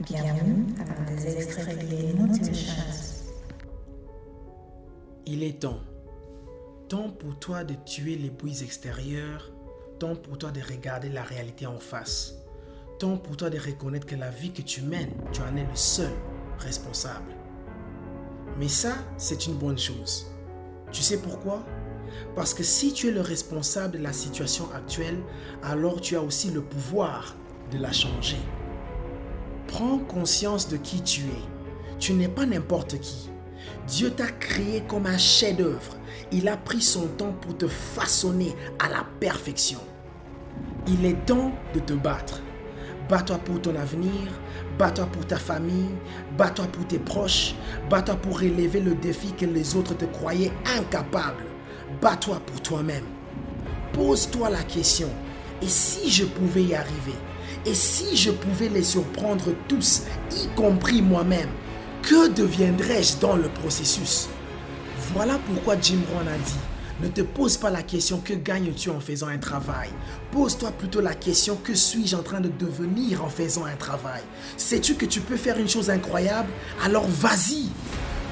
Bienvenue. Il est temps. Temps pour toi de tuer les bruits extérieurs. Temps pour toi de regarder la réalité en face. Temps pour toi de reconnaître que la vie que tu mènes, tu en es le seul responsable. Mais ça, c'est une bonne chose. Tu sais pourquoi? Parce que si tu es le responsable de la situation actuelle, alors tu as aussi le pouvoir de la changer. Prends conscience de qui tu es. Tu n'es pas n'importe qui. Dieu t'a créé comme un chef-d'œuvre. Il a pris son temps pour te façonner à la perfection. Il est temps de te battre. Bats-toi pour ton avenir, bats-toi pour ta famille, bats-toi pour tes proches, bats-toi pour relever le défi que les autres te croyaient incapable. Bats-toi pour toi-même. Pose-toi la question, et si je pouvais y arriver Et si je pouvais les surprendre tous, y compris moi-même Que deviendrais-je dans le processus? Voilà pourquoi Jim Rohn a dit ne te pose pas la question que gagnes-tu en faisant un travail. Pose-toi plutôt la question que suis-je en train de devenir en faisant un travail. Sais-tu que tu peux faire une chose incroyable? Alors vas-y.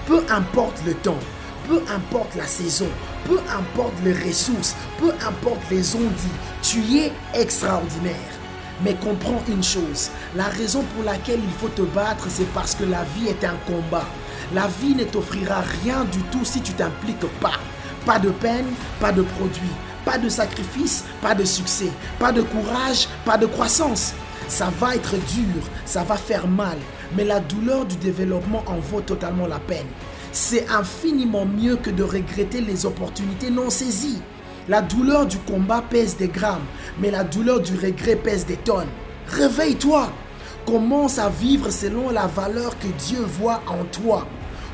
Peu importe le temps, peu importe la saison, peu importe les ressources, peu importe les ondits, tu es extraordinaire. Mais comprends une chose, la raison pour laquelle il faut te battre, c'est parce que la vie est un combat. La vie ne t'offrira rien du tout si tu t'impliques pas. Pas de peine, pas de produit, pas de sacrifice, pas de succès, pas de courage, pas de croissance. Ça va être dur, ça va faire mal, mais la douleur du développement en vaut totalement la peine. C'est infiniment mieux que de regretter les opportunités non saisies. La douleur du combat pèse des grammes, mais la douleur du regret pèse des tonnes. Réveille-toi. Commence à vivre selon la valeur que Dieu voit en toi.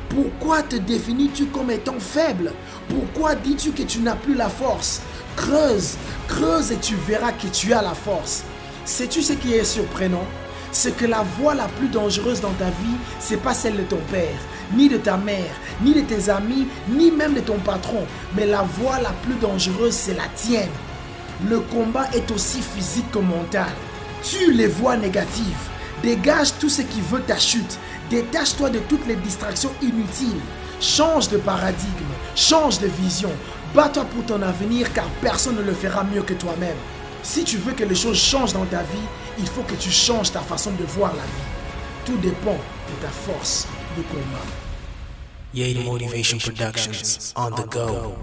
Pourquoi te définis-tu comme étant faible? Pourquoi dis-tu que tu n'as plus la force? Creuse, creuse et tu verras que tu as la force. Sais-tu ce qui est surprenant? C'est que la voie la plus dangereuse dans ta vie, c'est pas celle de ton père, ni de ta mère, ni de tes amis, ni même de ton patron, mais la voie la plus dangereuse, c'est la tienne. Le combat est aussi physique que mental. Tue les voies négatives. Dégage tout ce qui veut ta chute. Détache-toi de toutes les distractions inutiles. Change de paradigme, change de vision. Bats-toi pour ton avenir car personne ne le fera mieux que toi-même. Si tu veux que les choses changent dans ta vie, il faut que tu changes ta façon de voir la vie. Tout dépend de ta force de combat. Yale Motivation Productions on the go.